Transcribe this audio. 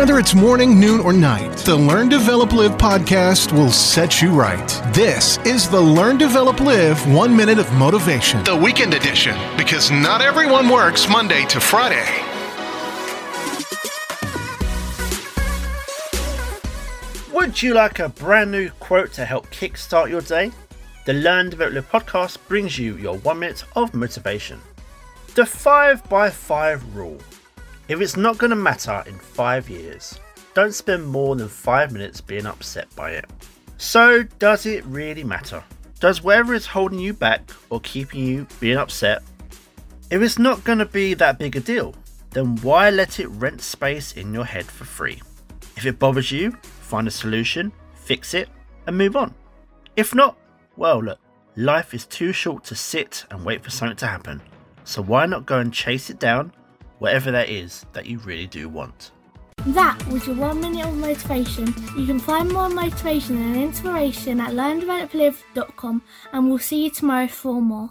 Whether it's morning, noon, or night, the Learn, Develop, Live podcast will set you right. This is the Learn, Develop, Live One Minute of Motivation, the weekend edition, because not everyone works Monday to Friday. Would you like a brand new quote to help kickstart your day? The Learn, Develop, Live podcast brings you your one minute of motivation. The 5x5 rule. If it's not going to matter in five years, don't spend more than five minutes being upset by it. So, does it really matter? Does whatever is holding you back or keeping you being upset? If it's not going to be that big a deal, then why let it rent space in your head for free? If it bothers you, find a solution, fix it, and move on. If not, well, look, life is too short to sit and wait for something to happen. So why not go and chase it down whatever that is that you really do want. That was your one minute of motivation. You can find more motivation and inspiration at learndeveloplive.com and we'll see you tomorrow for more.